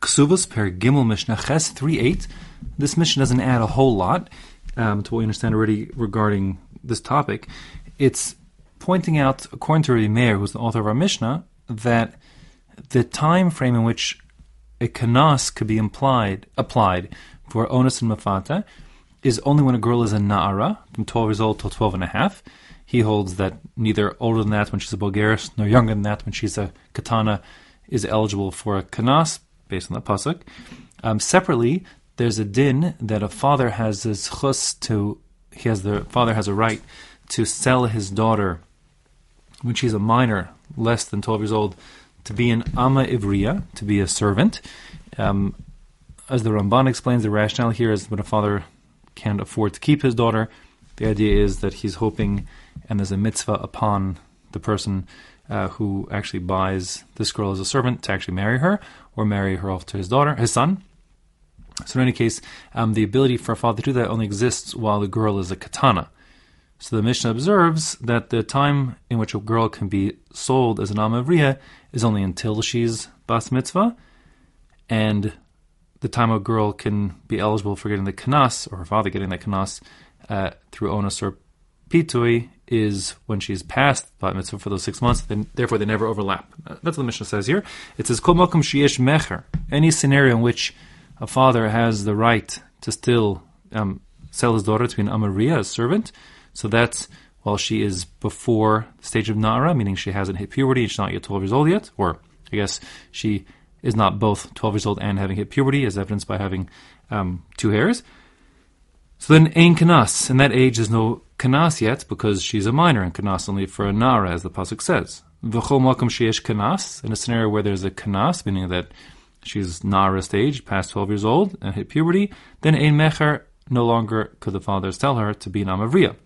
Ksuvas per Gimel Mishnah Ches 3.8. This Mishnah doesn't add a whole lot um, to what we understand already regarding this topic. It's pointing out, according to Rabbi Meir, who's the author of our Mishnah, that the time frame in which a kanas could be implied applied for onus and mafata is only when a girl is a na'ara, from 12 years old till 12 and a half. He holds that neither older than that when she's a bogeres, nor younger than that when she's a katana is eligible for a kanas, based on the pasuk. Um, separately, there's a din that a father has his chus to, he has the father has a right to sell his daughter when she's a minor, less than 12 years old, to be an ama ivriya, to be a servant. Um, as the Ramban explains, the rationale here is when a father can't afford to keep his daughter, the idea is that he's hoping, and there's a mitzvah upon the person uh, who actually buys this girl as a servant to actually marry her or marry her off to his daughter, his son. So in any case, um, the ability for a father to do that only exists while the girl is a katana. So the Mishnah observes that the time in which a girl can be sold as an amavriya is only until she's bas mitzvah, and the time a girl can be eligible for getting the kanas, or her father getting the kanas, uh, through onus or pitui is when she's past bat mitzvah for those six months. Then, therefore, they never overlap. That's what the Mishnah says here. It says kol makom sheyesh mecher. Any scenario in which a father has the right to still um, sell his daughter to an amariya, a servant. So that's while she is before the stage of nara, meaning she hasn't hit puberty and she's not yet 12 years old yet, or I guess she is not both 12 years old and having hit puberty, as evidenced by having um, two hairs. So then, Ein Kanas, in that age, there's no Kanas yet because she's a minor, and Kanas only for a Nara, as the Pasuk says. V'chol Makom Sheyesh Kanas, in a scenario where there's a Kanas, meaning that she's Nara stage, past 12 years old, and hit puberty, then Ein Mecher, no longer could the fathers tell her to be an Amavriya.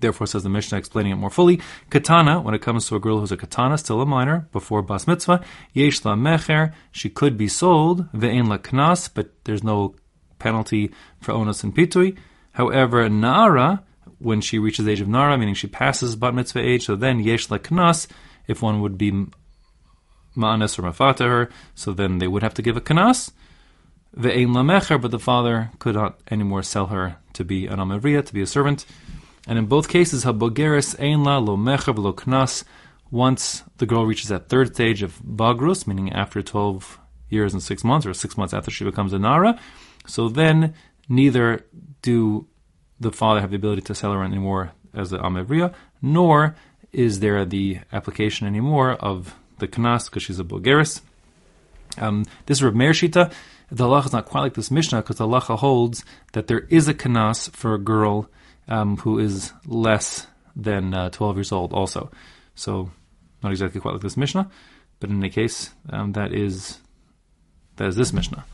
Therefore, says the Mishnah, explaining it more fully, katana, when it comes to a girl who's a katana, still a minor, before bas mitzvah, yesh la mecher, she could be sold, ve'en la knas, but there's no penalty for onus and pitui. However, nara, when she reaches the age of nara, meaning she passes bat mitzvah age, so then yesh knas, if one would be ma'anes or mafata her, so then they would have to give a kanas. Ve'en la mecher, but the father could not anymore sell her to be an amavriya, to be a servant. And in both cases, habogeres ein la lo mecher lo knas. Once the girl reaches that third stage of bagrus, meaning after 12 years and six months, or six months after she becomes a nara, so then neither do the father have the ability to sell her anymore as the amevriya, nor is there the application anymore of the knas because she's a Bogeres. Um, this is Reb Meir Shita. The halacha is not quite like this Mishnah because the halacha holds that there is a kanas for a girl um, who is less than uh, 12 years old also. So not exactly quite like this Mishnah, but in any case, um, that is that is this Mishnah.